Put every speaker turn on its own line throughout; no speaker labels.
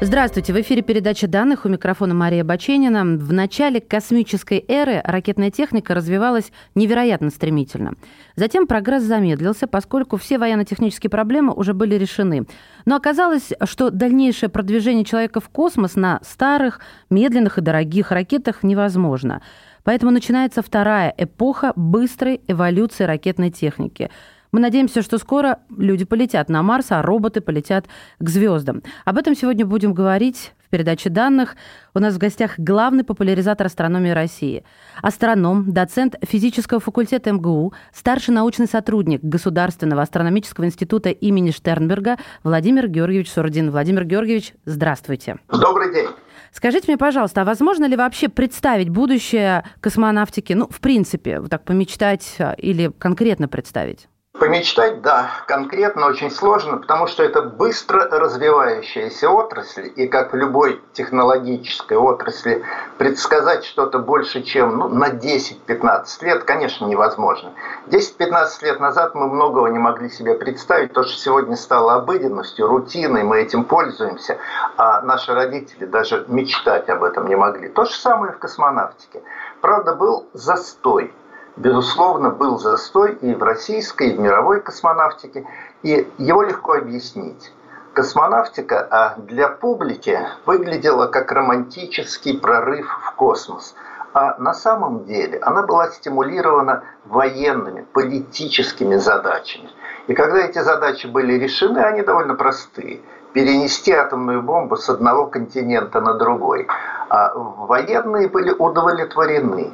Здравствуйте, в эфире передача данных у микрофона Мария Баченина. В начале космической эры ракетная техника развивалась невероятно стремительно. Затем прогресс замедлился, поскольку все военно-технические проблемы уже были решены. Но оказалось, что дальнейшее продвижение человека в космос на старых, медленных и дорогих ракетах невозможно. Поэтому начинается вторая эпоха быстрой эволюции ракетной техники – мы надеемся, что скоро люди полетят на Марс, а роботы полетят к звездам. Об этом сегодня будем говорить в передаче данных. У нас в гостях главный популяризатор астрономии России. Астроном, доцент физического факультета МГУ, старший научный сотрудник Государственного астрономического института имени Штернберга Владимир Георгиевич Сурдин. Владимир Георгиевич, здравствуйте.
Добрый день.
Скажите мне, пожалуйста, а возможно ли вообще представить будущее космонавтики, ну, в принципе, вот так помечтать а, или конкретно представить?
Помечтать, да, конкретно очень сложно, потому что это быстро развивающаяся отрасль, и как в любой технологической отрасли предсказать что-то больше, чем ну, на 10-15 лет, конечно, невозможно. 10-15 лет назад мы многого не могли себе представить, то, что сегодня стало обыденностью, рутиной, мы этим пользуемся, а наши родители даже мечтать об этом не могли. То же самое в космонавтике. Правда, был застой безусловно, был застой и в российской, и в мировой космонавтике, и его легко объяснить. Космонавтика а для публики выглядела как романтический прорыв в космос. А на самом деле она была стимулирована военными, политическими задачами. И когда эти задачи были решены, они довольно простые. Перенести атомную бомбу с одного континента на другой. А военные были удовлетворены.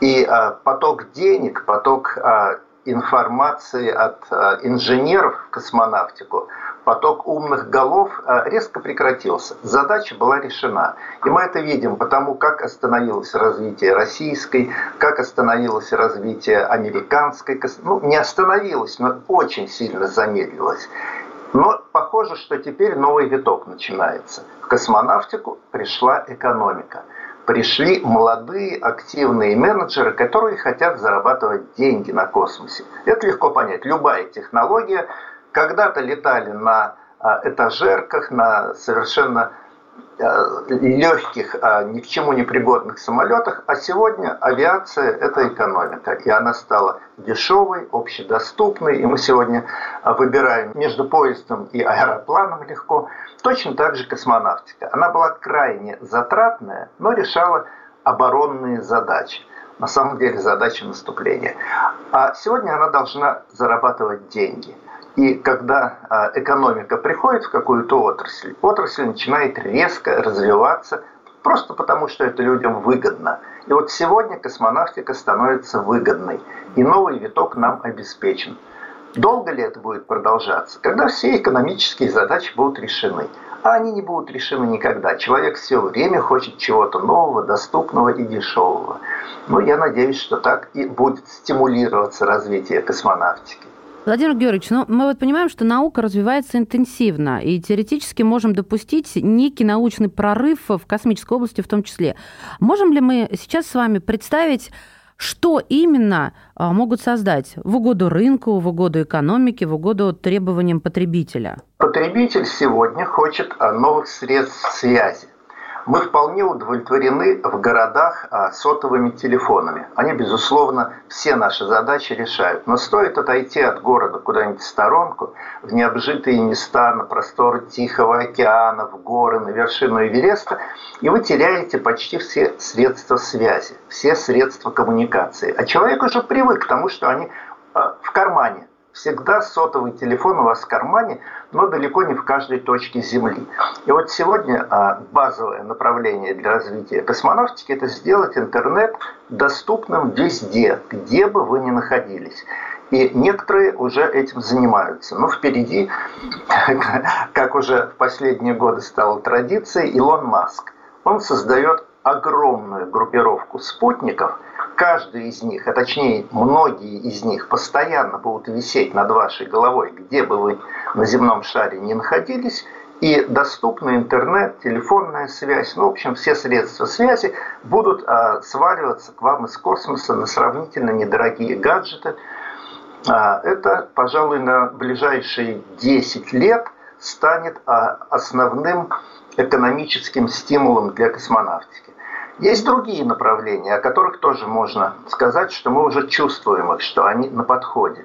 И а, поток денег, поток а, информации от а, инженеров в космонавтику, поток умных голов резко прекратился. Задача была решена. И мы это видим потому, как остановилось развитие российской, как остановилось развитие американской. Ну, не остановилось, но очень сильно замедлилось. Но похоже, что теперь новый виток начинается. В космонавтику пришла экономика – пришли молодые активные менеджеры, которые хотят зарабатывать деньги на космосе. Это легко понять. Любая технология. Когда-то летали на а, этажерках, на совершенно легких, а, ни к чему не пригодных самолетах, а сегодня авиация – это экономика, и она стала дешевой, общедоступной, и мы сегодня выбираем между поездом и аэропланом легко – Точно так же космонавтика. Она была крайне затратная, но решала оборонные задачи. На самом деле задачи наступления. А сегодня она должна зарабатывать деньги. И когда а, экономика приходит в какую-то отрасль, отрасль начинает резко развиваться, просто потому что это людям выгодно. И вот сегодня космонавтика становится выгодной, и новый виток нам обеспечен. Долго ли это будет продолжаться? Когда все экономические задачи будут решены. А они не будут решены никогда. Человек все время хочет чего-то нового, доступного и дешевого. Но я надеюсь, что так и будет стимулироваться развитие космонавтики.
Владимир Георгиевич, ну, мы вот понимаем, что наука развивается интенсивно, и теоретически можем допустить некий научный прорыв в космической области в том числе. Можем ли мы сейчас с вами представить что именно а, могут создать в угоду рынку, в угоду экономике, в угоду требованиям потребителя?
Потребитель сегодня хочет а, новых средств связи. Мы вполне удовлетворены в городах а, сотовыми телефонами. Они, безусловно, все наши задачи решают. Но стоит отойти от города куда-нибудь в сторонку, в необжитые места, на просторы Тихого океана, в горы, на вершину Эвереста, и вы теряете почти все средства связи, все средства коммуникации. А человек уже привык к тому, что они а, в кармане всегда сотовый телефон у вас в кармане, но далеко не в каждой точке Земли. И вот сегодня а, базовое направление для развития космонавтики – это сделать интернет доступным везде, где бы вы ни находились. И некоторые уже этим занимаются. Но впереди, как уже в последние годы стало традицией, Илон Маск. Он создает огромную группировку спутников, каждый из них, а точнее многие из них, постоянно будут висеть над вашей головой, где бы вы на земном шаре не находились, и доступный интернет, телефонная связь, ну, в общем, все средства связи будут а, сваливаться к вам из космоса на сравнительно недорогие гаджеты. А, это, пожалуй, на ближайшие 10 лет станет а, основным экономическим стимулом для космонавтики. Есть другие направления, о которых тоже можно сказать, что мы уже чувствуем их, что они на подходе.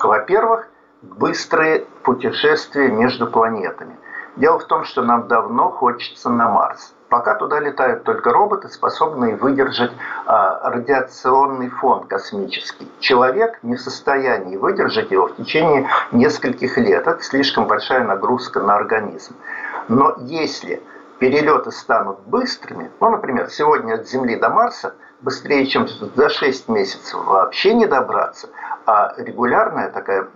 Во-первых, быстрые путешествия между планетами – Дело в том, что нам давно хочется на Марс. Пока туда летают только роботы, способные выдержать а, радиационный фон космический. Человек не в состоянии выдержать его в течение нескольких лет. Это слишком большая нагрузка на организм. Но если перелеты станут быстрыми, ну, например, сегодня от Земли до Марса быстрее, чем за 6 месяцев вообще не добраться, а регулярная такая,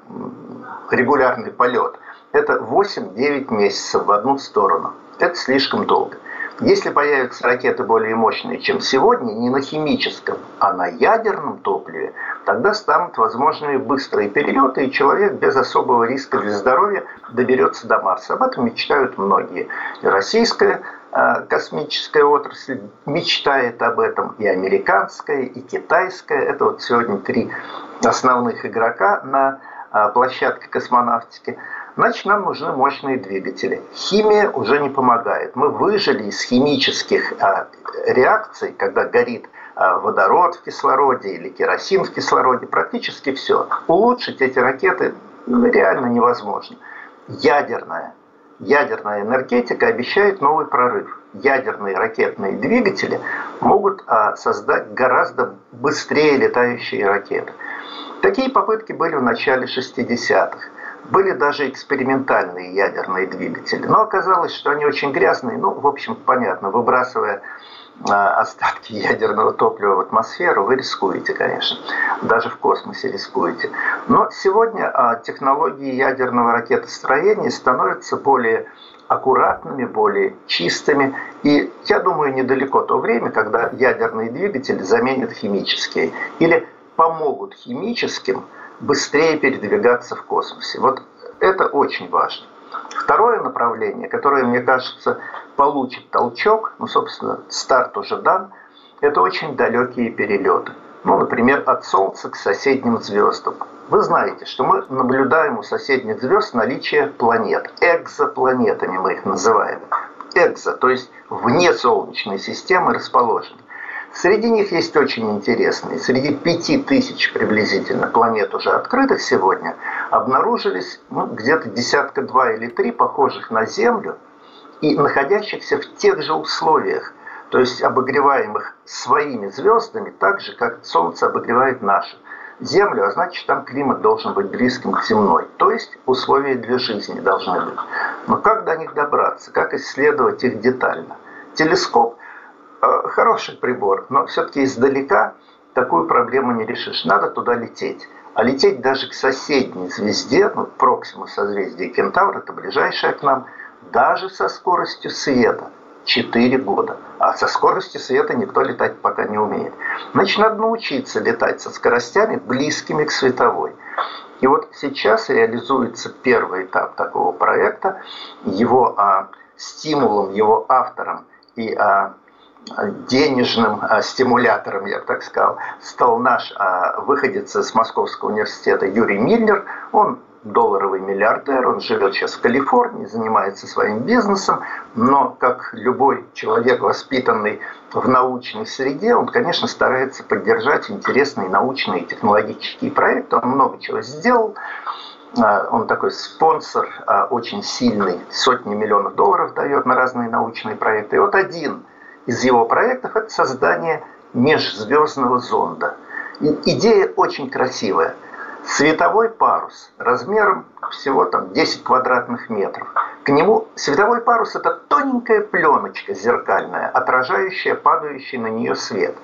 регулярный полет – это 8-9 месяцев в одну сторону. Это слишком долго. Если появятся ракеты более мощные, чем сегодня, не на химическом, а на ядерном топливе, тогда станут возможны быстрые перелеты, и человек без особого риска для здоровья доберется до Марса. Об этом мечтают многие. И российская э, космическая отрасль мечтает об этом, и американская, и китайская. Это вот сегодня три основных игрока на э, площадке космонавтики – значит нам нужны мощные двигатели. Химия уже не помогает. Мы выжили из химических а, реакций, когда горит водород в кислороде или керосин в кислороде, практически все. Улучшить эти ракеты ну, реально невозможно. Ядерная. Ядерная энергетика обещает новый прорыв. Ядерные ракетные двигатели могут а, создать гораздо быстрее летающие ракеты. Такие попытки были в начале 60-х. Были даже экспериментальные ядерные двигатели, но оказалось, что они очень грязные, ну, в общем, понятно, выбрасывая остатки ядерного топлива в атмосферу, вы рискуете, конечно. Даже в космосе рискуете. Но сегодня а, технологии ядерного ракетостроения становятся более аккуратными, более чистыми. И я думаю, недалеко то время, когда ядерные двигатели заменят химические или помогут химическим быстрее передвигаться в космосе. Вот это очень важно. Второе направление, которое, мне кажется, получит толчок, ну, собственно, старт уже дан, это очень далекие перелеты. Ну, например, от Солнца к соседним звездам. Вы знаете, что мы наблюдаем у соседних звезд наличие планет. Экзопланетами мы их называем. Экзо, то есть вне Солнечной системы расположены. Среди них есть очень интересные. Среди пяти тысяч приблизительно планет уже открытых сегодня обнаружились ну, где-то десятка два или три похожих на Землю и находящихся в тех же условиях, то есть обогреваемых своими звездами, так же, как Солнце обогревает нашу Землю, а значит, там климат должен быть близким к земной. То есть условия для жизни должны быть. Но как до них добраться? Как исследовать их детально? Телескоп хороший прибор, но все-таки издалека такую проблему не решишь. Надо туда лететь. А лететь даже к соседней звезде, ну, Проксиму созвездие Кентавр, это ближайшая к нам, даже со скоростью света 4 года. А со скоростью света никто летать пока не умеет. Значит, надо научиться летать со скоростями, близкими к световой. И вот сейчас реализуется первый этап такого проекта. Его а, стимулом, его автором и а, денежным а, стимулятором, я бы так сказал, стал наш а, выходец из Московского университета Юрий Миллер. Он долларовый миллиардер, он живет сейчас в Калифорнии, занимается своим бизнесом, но как любой человек, воспитанный в научной среде, он, конечно, старается поддержать интересные научные и технологические проекты. Он много чего сделал. А, он такой спонсор очень сильный, сотни миллионов долларов дает на разные научные проекты. И вот один из его проектов – это создание межзвездного зонда. И идея очень красивая. Световой парус размером всего там 10 квадратных метров. К нему световой парус – это тоненькая пленочка зеркальная, отражающая падающий на нее свет.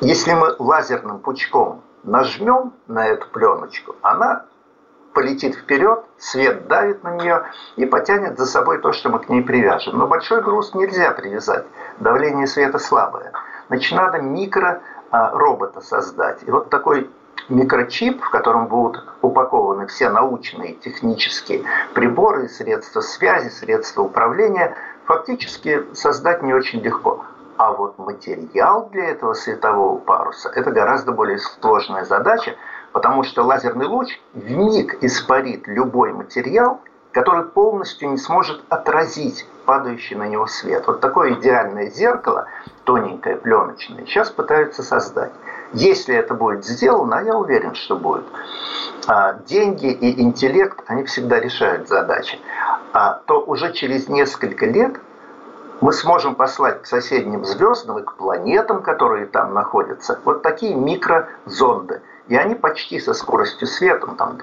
Если мы лазерным пучком нажмем на эту пленочку, она полетит вперед, свет давит на нее и потянет за собой то, что мы к ней привяжем. Но большой груз нельзя привязать, давление света слабое. Значит, надо микро-робота создать. И вот такой микрочип, в котором будут упакованы все научные технические приборы, средства связи, средства управления, фактически создать не очень легко. А вот материал для этого светового паруса – это гораздо более сложная задача, потому что лазерный луч в миг испарит любой материал, который полностью не сможет отразить падающий на него свет. Вот такое идеальное зеркало, тоненькое, пленочное, сейчас пытаются создать. Если это будет сделано, а я уверен, что будет, а, деньги и интеллект, они всегда решают задачи, а то уже через несколько лет мы сможем послать к соседним звездам и к планетам, которые там находятся, вот такие микрозонды. И они почти со скоростью света, ну, там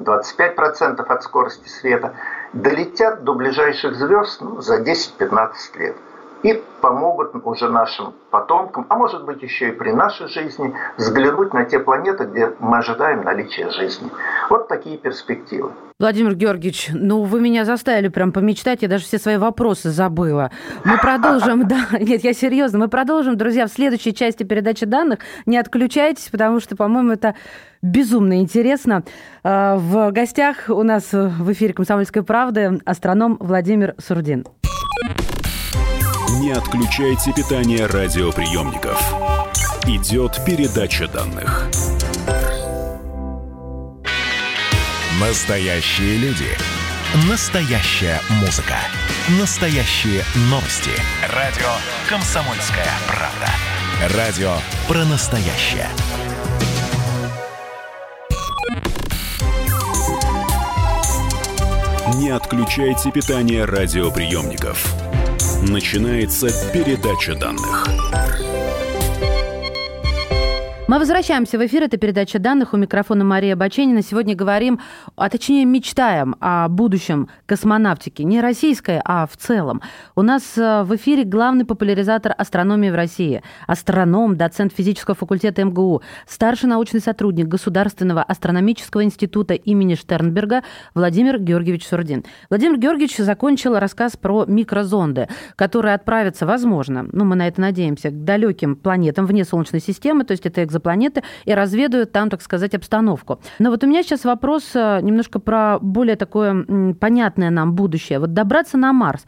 20-25% от скорости света, долетят до ближайших звезд ну, за 10-15 лет и помогут уже нашим потомкам, а может быть еще и при нашей жизни, взглянуть на те планеты, где мы ожидаем наличия жизни. Вот такие перспективы.
Владимир Георгиевич, ну вы меня заставили прям помечтать, я даже все свои вопросы забыла. Мы продолжим, да, нет, я серьезно, мы продолжим, друзья, в следующей части передачи данных. Не отключайтесь, потому что, по-моему, это безумно интересно. А, в гостях у нас в эфире «Комсомольской правды» астроном Владимир Сурдин.
Не отключайте питание радиоприемников. Идет передача данных.
Настоящие люди. Настоящая музыка. Настоящие новости. Радио «Комсомольская правда». Радио про настоящее.
Не отключайте питание радиоприемников. Начинается передача данных.
Мы возвращаемся в эфир. Это передача данных. У микрофона Мария Баченина. Сегодня говорим, а точнее мечтаем о будущем космонавтики. Не российской, а в целом. У нас э, в эфире главный популяризатор астрономии в России. Астроном, доцент физического факультета МГУ, старший научный сотрудник Государственного астрономического института имени Штернберга Владимир Георгиевич Сурдин. Владимир Георгиевич закончил рассказ про микрозонды, которые отправятся, возможно, ну мы на это надеемся, к далеким планетам вне Солнечной системы, то есть это экзопланеты планеты и разведают там, так сказать, обстановку. Но вот у меня сейчас вопрос э, немножко про более такое понятное нам будущее. Вот добраться на Марс.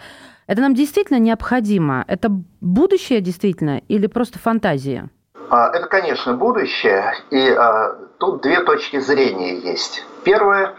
Это нам действительно необходимо? Это будущее действительно или просто фантазия?
А, это, конечно, будущее, и а, тут две точки зрения есть. Первое,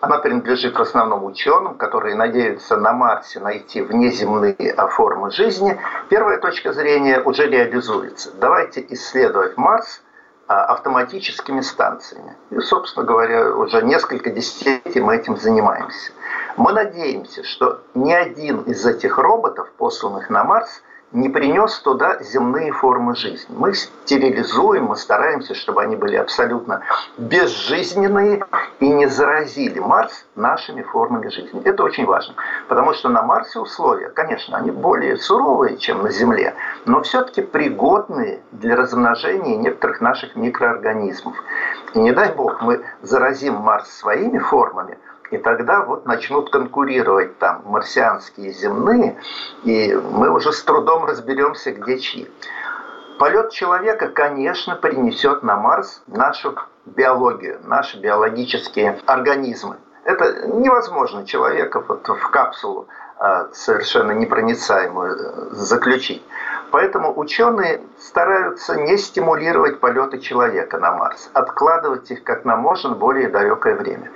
она принадлежит в основном ученым, которые надеются на Марсе найти внеземные формы жизни. Первая точка зрения уже реализуется. Давайте исследовать Марс автоматическими станциями. И, собственно говоря, уже несколько десятилетий мы этим занимаемся. Мы надеемся, что ни один из этих роботов, посланных на Марс, не принес туда земные формы жизни. Мы стерилизуем, мы стараемся, чтобы они были абсолютно безжизненные и не заразили Марс нашими формами жизни. Это очень важно, потому что на Марсе условия, конечно, они более суровые, чем на Земле, но все-таки пригодные для размножения некоторых наших микроорганизмов. И не дай бог мы заразим Марс своими формами, и тогда вот начнут конкурировать там марсианские и земные, и мы уже с трудом разберемся, где чьи. Полет человека, конечно, принесет на Марс нашу биологию, наши биологические организмы. Это невозможно человека вот в капсулу а, совершенно непроницаемую э, заключить. Поэтому ученые стараются не стимулировать полеты человека на Марс, откладывать их как на можно более далекое время.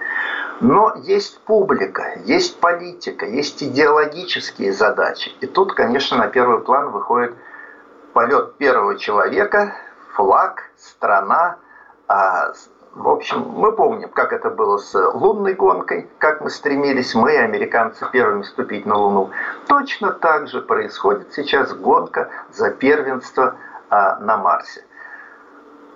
Но есть публика, есть политика, есть идеологические задачи. И тут, конечно, на первый план выходит полет первого человека, флаг, страна. А, в общем, мы помним, как это было с лунной гонкой, как мы стремились, мы, американцы, первыми вступить на Луну. Точно так же происходит сейчас гонка за первенство а, на Марсе.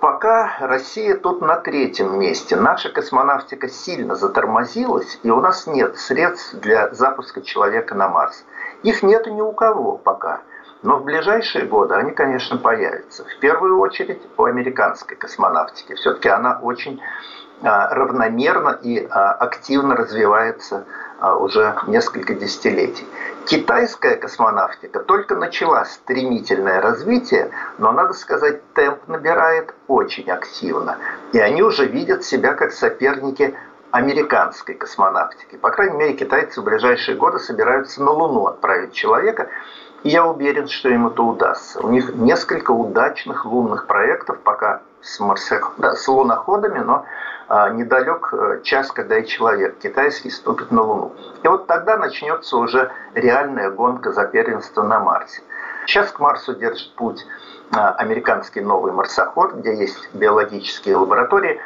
Пока Россия тут на третьем месте. Наша космонавтика сильно затормозилась, и у нас нет средств для запуска человека на Марс. Их нет ни у кого пока. Но в ближайшие годы они, конечно, появятся. В первую очередь у американской космонавтики. Все-таки она очень равномерно и а, активно развивается а, уже несколько десятилетий. Китайская космонавтика только начала стремительное развитие, но, надо сказать, темп набирает очень активно. И они уже видят себя как соперники американской космонавтики. По крайней мере, китайцы в ближайшие годы собираются на Луну отправить человека. И я уверен, что им это удастся. У них несколько удачных лунных проектов, пока с, марсах... да, с луноходами, но а, недалек э, час, когда и человек китайский ступит на Луну. И вот тогда начнется уже реальная гонка за первенство на Марсе. Сейчас к Марсу держит путь а, американский новый марсоход, где есть биологические лаборатории.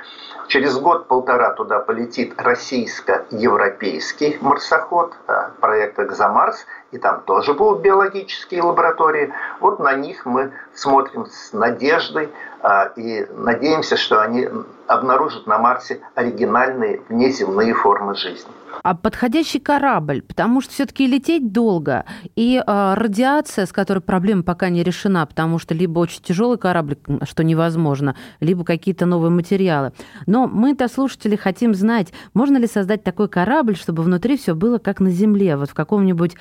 Через год-полтора туда полетит российско-европейский марсоход, а, проект «Экзомарс», и там тоже будут биологические лаборатории. Вот на них мы смотрим с надеждой а, и надеемся, что они обнаружат на Марсе оригинальные внеземные формы жизни.
А подходящий корабль, потому что все-таки лететь долго, и э, радиация, с которой проблема пока не решена, потому что либо очень тяжелый корабль, что невозможно, либо какие-то новые материалы. Но мы-то, слушатели, хотим знать, можно ли создать такой корабль, чтобы внутри все было как на Земле, вот в каком-нибудь,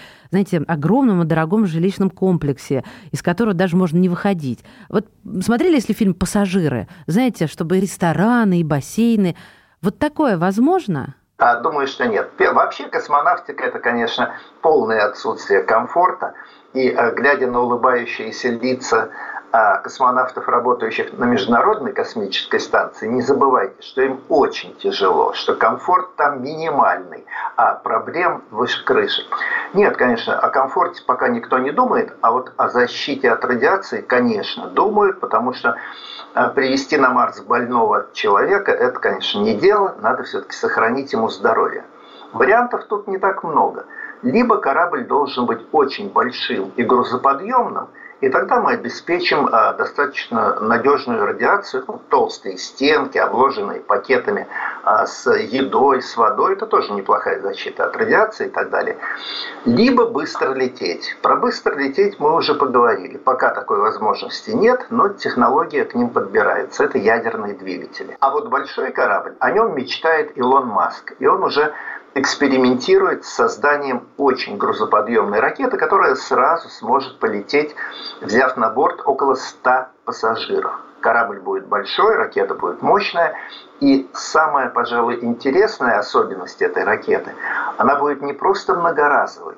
огромном и дорогом жилищном комплексе, из которого даже можно не выходить. Вот смотрели, если фильм «Пассажиры», знаете, чтобы и рестораны, и бассейны. Вот такое возможно?
А, думаю, что нет. Вообще космонавтика это, конечно, полное отсутствие комфорта. И э, глядя на улыбающиеся лица а, космонавтов, работающих на Международной космической станции, не забывайте, что им очень тяжело, что комфорт там минимальный, а проблем выше крыши. Нет, конечно, о комфорте пока никто не думает, а вот о защите от радиации, конечно, думают, потому что а, привести на Марс больного человека, это, конечно, не дело, надо все-таки сохранить ему здоровье. Вариантов тут не так много. Либо корабль должен быть очень большим и грузоподъемным, и тогда мы обеспечим а, достаточно надежную радиацию, ну, толстые стенки, обложенные пакетами а, с едой, с водой. Это тоже неплохая защита от радиации и так далее. Либо быстро лететь. Про быстро лететь мы уже поговорили. Пока такой возможности нет, но технология к ним подбирается. Это ядерные двигатели. А вот большой корабль, о нем мечтает Илон Маск. И он уже экспериментирует с созданием очень грузоподъемной ракеты, которая сразу сможет полететь, взяв на борт около 100 пассажиров. Корабль будет большой, ракета будет мощная. И самая, пожалуй, интересная особенность этой ракеты, она будет не просто многоразовой,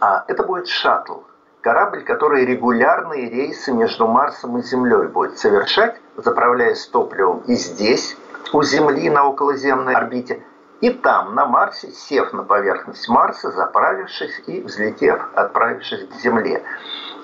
а это будет шаттл. Корабль, который регулярные рейсы между Марсом и Землей будет совершать, заправляясь топливом и здесь, у Земли на околоземной орбите – и там, на Марсе, сев на поверхность Марса, заправившись и взлетев, отправившись к Земле.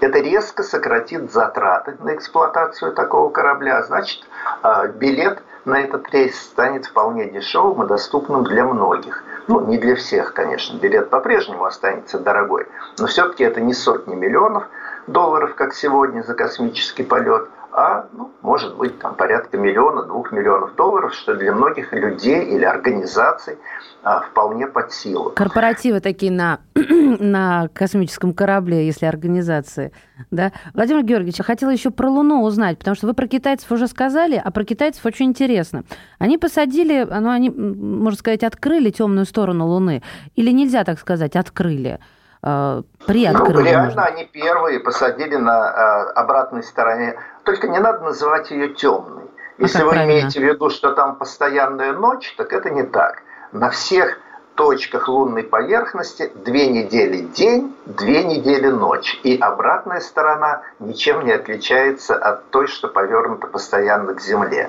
Это резко сократит затраты на эксплуатацию такого корабля, а значит, а, билет на этот рейс станет вполне дешевым и доступным для многих. Ну, не для всех, конечно, билет по-прежнему останется дорогой, но все-таки это не сотни миллионов долларов, как сегодня за космический полет – а ну, может быть там порядка миллиона, двух миллионов долларов, что для многих людей или организаций а, вполне под силу.
Корпоративы такие на, на космическом корабле, если организации. Да? Владимир Георгиевич, я хотела еще про Луну узнать, потому что вы про китайцев уже сказали, а про китайцев очень интересно. Они посадили, ну, они, можно сказать, открыли темную сторону Луны. Или нельзя так сказать, открыли?
э, приоткрыли. Ну, реально можно. они первые посадили на э, обратной стороне. Только не надо называть ее темной. А Если а вы правильно? имеете в виду, что там постоянная ночь, так это не так. На всех точках лунной поверхности две недели день, две недели ночь. И обратная сторона ничем не отличается от той, что повернута постоянно к Земле.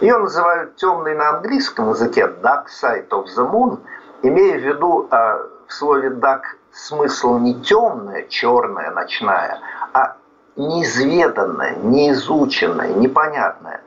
Ее называют темной на английском языке dark side of the moon, имея в виду э, в слове dark смысл не темная, черная, ночная, а неизведанная, неизученная, непонятная.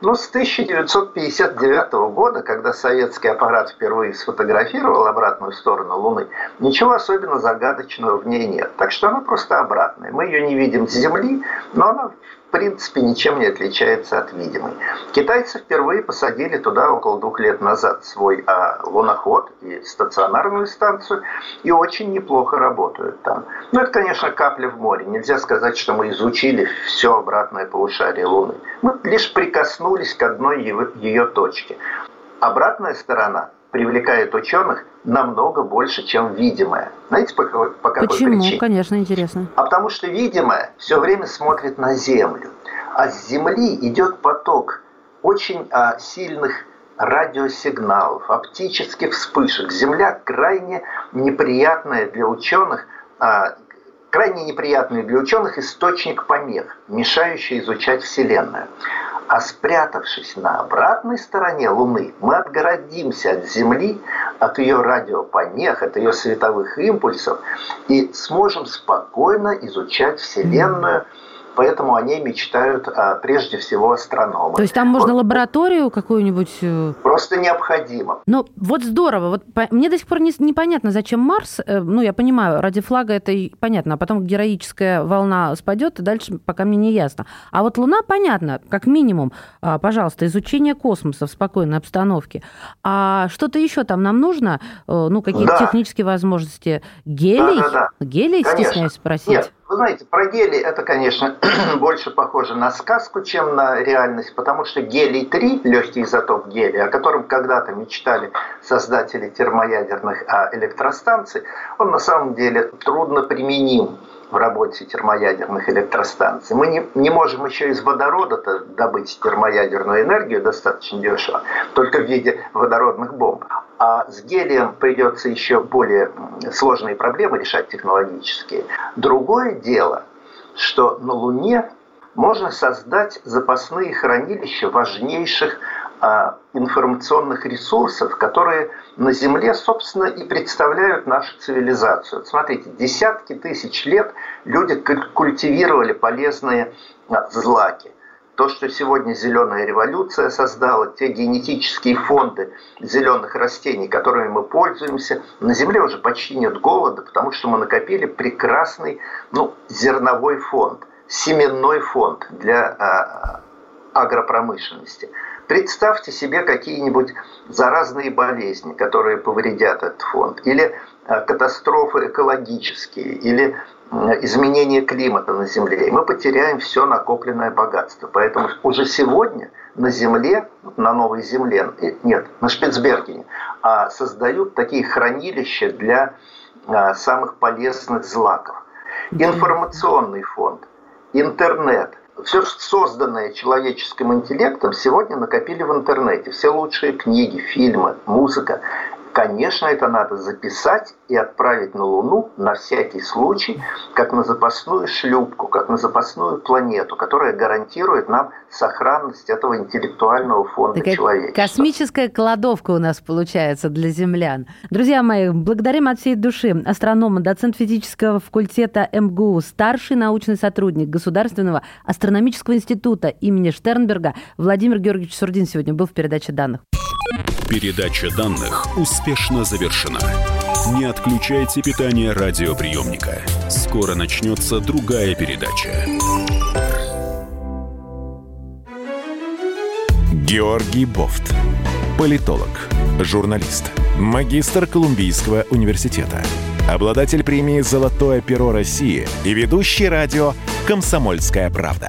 Но с 1959 года, когда советский аппарат впервые сфотографировал обратную сторону Луны, ничего особенно загадочного в ней нет. Так что она просто обратная. Мы ее не видим с Земли, но она в принципе ничем не отличается от видимой. Китайцы впервые посадили туда около двух лет назад свой а, луноход и стационарную станцию, и очень неплохо работают там. Но это, конечно, капля в море. Нельзя сказать, что мы изучили все обратное полушарие Луны. Мы лишь прикоснулись к одной ее точке. Обратная сторона привлекает ученых намного больше, чем видимое. Знаете, по, по какой
Почему?
причине?
Конечно, интересно.
А потому что видимое все время смотрит на Землю. А с Земли идет поток очень а, сильных радиосигналов, оптических вспышек. Земля крайне неприятная для ученых, а, крайне неприятный для ученых источник помех, мешающий изучать Вселенную. А спрятавшись на обратной стороне Луны, мы отгородимся от Земли, от ее радиопомех, от ее световых импульсов и сможем спокойно изучать Вселенную, поэтому о ней мечтают а, прежде всего астрономы.
То есть там можно вот. лабораторию какую-нибудь... Э,
Просто необходимо.
Ну, вот здорово. Вот по... Мне до сих пор не, непонятно, зачем Марс. Э, ну, я понимаю, ради флага это и понятно, а потом героическая волна спадет, и дальше пока мне не ясно. А вот Луна, понятно, как минимум, а, пожалуйста, изучение космоса в спокойной обстановке. А что-то еще там нам нужно? Э, ну, какие-то да. технические возможности? Гелий? Да, да, да. Гелий, Конечно. стесняюсь спросить?
Нет. Вы знаете, про гелий это, конечно, больше похоже на сказку, чем на реальность, потому что гелий-3, легкий изотоп гелия, о котором когда-то мечтали создатели термоядерных а, электростанций, он на самом деле трудно применим в работе термоядерных электростанций. Мы не, не можем еще из водорода добыть термоядерную энергию достаточно дешево, только в виде водородных бомб. А с гелием придется еще более сложные проблемы решать технологические. Другое дело, что на Луне можно создать запасные хранилища важнейших а, информационных ресурсов, которые на Земле, собственно, и представляют нашу цивилизацию. Смотрите, десятки тысяч лет люди культивировали полезные а, злаки. То, что сегодня зеленая революция создала, те генетические фонды зеленых растений, которыми мы пользуемся, на Земле уже почти нет голода, потому что мы накопили прекрасный ну, зерновой фонд, семенной фонд для а, агропромышленности. Представьте себе какие-нибудь заразные болезни, которые повредят этот фонд, или катастрофы экологические, или изменение климата на Земле, и мы потеряем все накопленное богатство. Поэтому уже сегодня на Земле, на Новой Земле, нет, на Шпицбергене, а, создают такие хранилища для а, самых полезных злаков. Информационный фонд, интернет, все созданное человеческим интеллектом сегодня накопили в интернете. Все лучшие книги, фильмы, музыка. Конечно, это надо записать и отправить на Луну на всякий случай, как на запасную шлюпку, как на запасную планету, которая гарантирует нам сохранность этого интеллектуального фонда Такая человечества.
Космическая кладовка у нас получается для землян. Друзья мои, благодарим от всей души астронома, доцент физического факультета МГУ, старший научный сотрудник Государственного астрономического института имени Штернберга Владимир Георгиевич Сурдин сегодня был в передаче данных.
Передача данных успешно завершена. Не отключайте питание радиоприемника. Скоро начнется другая передача.
Георгий Бофт. Политолог, журналист, магистр Колумбийского университета, обладатель премии «Золотое перо России» и ведущий радио «Комсомольская правда»